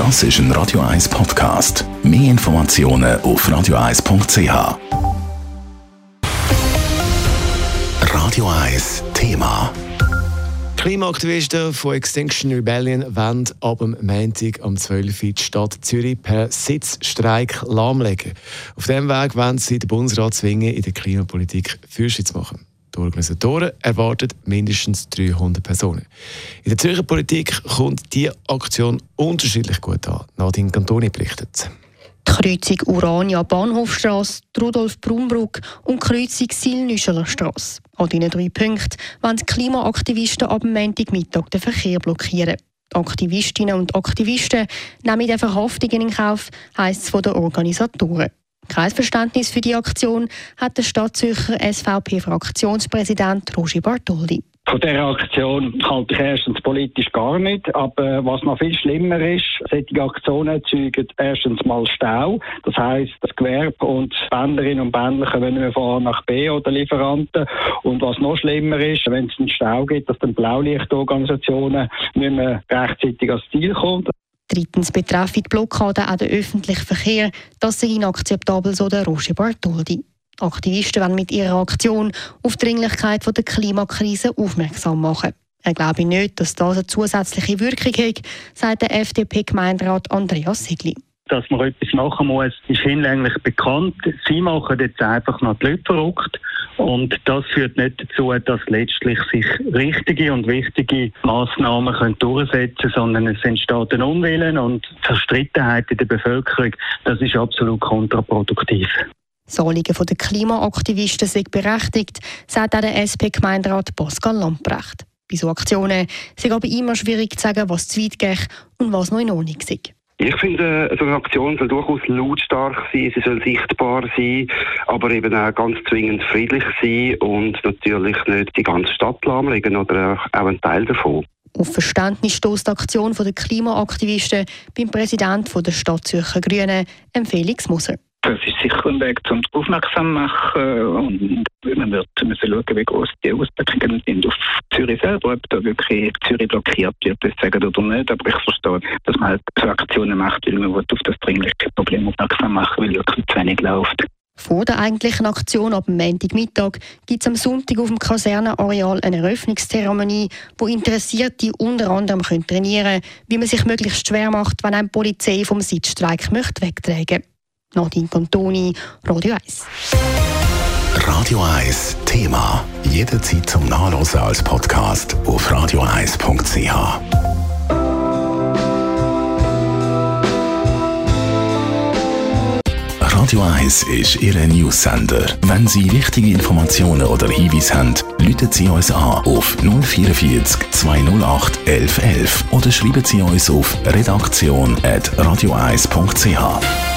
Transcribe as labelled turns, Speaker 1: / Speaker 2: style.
Speaker 1: Das ist ein Radio 1 Podcast. Mehr Informationen auf radio1.ch. Radio 1 Thema.
Speaker 2: Klimaaktivisten von Extinction Rebellion wollen ab dem Montag am 12. Uhr die Stadt Zürich per Sitzstreik lahmlegen. Auf diesem Weg wollen sie den Bundesrat zwingen, in der Klimapolitik Fürschutz zu machen. Die Organisatoren erwarten mindestens 300 Personen. In der Zürcher Politik kommt diese Aktion unterschiedlich gut an. Nadine Cantoni berichtet.
Speaker 3: Die Kreuzung Urania Bahnhofstrasse, Rudolf Brumbrück und Kreuzung Silnüscheler Strasse. An diesen drei Punkten wollen die Klimaaktivisten ab Montagmittag den Verkehr blockieren. Aktivistinnen und Aktivisten nehmen die Verhaftungen in Kauf, heisst es von den Organisatoren. Kein Verständnis für die Aktion hat der Stadtzürcher SVP-Fraktionspräsident Roger Bartoldi.
Speaker 4: Von dieser Aktion halte ich erstens politisch gar nicht. Aber was noch viel schlimmer ist, solche Aktionen erzeugen erstens mal Stau. Das heisst, das Gewerbe und Pendlerinnen und Pendler können nicht mehr von A nach B oder Lieferanten. Und was noch schlimmer ist, wenn es einen Stau gibt, dass dann Blaulichtorganisationen nicht mehr rechtzeitig ans Ziel kommen.
Speaker 3: Drittens betrifft die Blockade auch den öffentlichen Verkehr. Das sei inakzeptabel, so der Roger Bartoldi. Aktivisten wollen mit ihrer Aktion auf die Dringlichkeit der Klimakrise aufmerksam machen. Er glaube nicht, dass das eine zusätzliche Wirkung hat, sagt der FDP-Gemeinderat Andreas Sigli
Speaker 5: dass man etwas machen muss, ist hinlänglich bekannt. Sie machen jetzt einfach noch die Leute verrückt. Und das führt nicht dazu, dass letztlich sich richtige und wichtige Massnahmen können durchsetzen können, sondern es entsteht ein Unwillen und Zerstrittenheit in der Bevölkerung. Das ist absolut kontraproduktiv.
Speaker 3: Das Anliegen der Klimaaktivisten sind berechtigt, sagt auch der SP-Gemeinderat Pascal Lamprecht. Bei so Aktionen es aber immer schwierig zu sagen, was zu weit geht und was noch in Ordnung ist.
Speaker 6: Ich finde, so eine Aktion soll durchaus lautstark sein, sie soll sichtbar sein, aber eben auch ganz zwingend friedlich sein und natürlich nicht die ganze Stadt lahmlegen oder auch einen Teil davon.
Speaker 3: Auf Verständnis stößt die Aktion der Klimaaktivisten beim Präsidenten der Stadt Zürcher Grünen, Felix Moser.
Speaker 7: Das ist sicher ein Weg zum aufmerksam machen und man wird müssen schauen, wie groß die Auswirkungen sind auf Zürich selber, ob da wirklich Zürich blockiert wird, das sagen oder nicht. Aber ich verstehe, dass man halt so Aktionen macht, weil man auf das dringliche Problem aufmerksam machen will, wirklich zu wenig läuft.
Speaker 3: Vor der eigentlichen Aktion ab Montagmittag gibt es am Sonntag auf dem Kasernenareal eine Eröffnungszeremonie, wo Interessierte unter anderem können trainieren können, wie man sich möglichst schwer macht, wenn eine Polizei vom Sitzstreik möchte wegtragen Nadine Cantoni, Radio 1.
Speaker 1: Radio 1 Thema. Jederzeit zum Nachlesen als Podcast auf radio1.ch. Radio 1 ist Ihre Newsender. Wenn Sie wichtige Informationen oder Hinweise haben, rufen Sie uns an auf 044 208 1111 oder schreiben Sie uns auf redaktion.radio1.ch.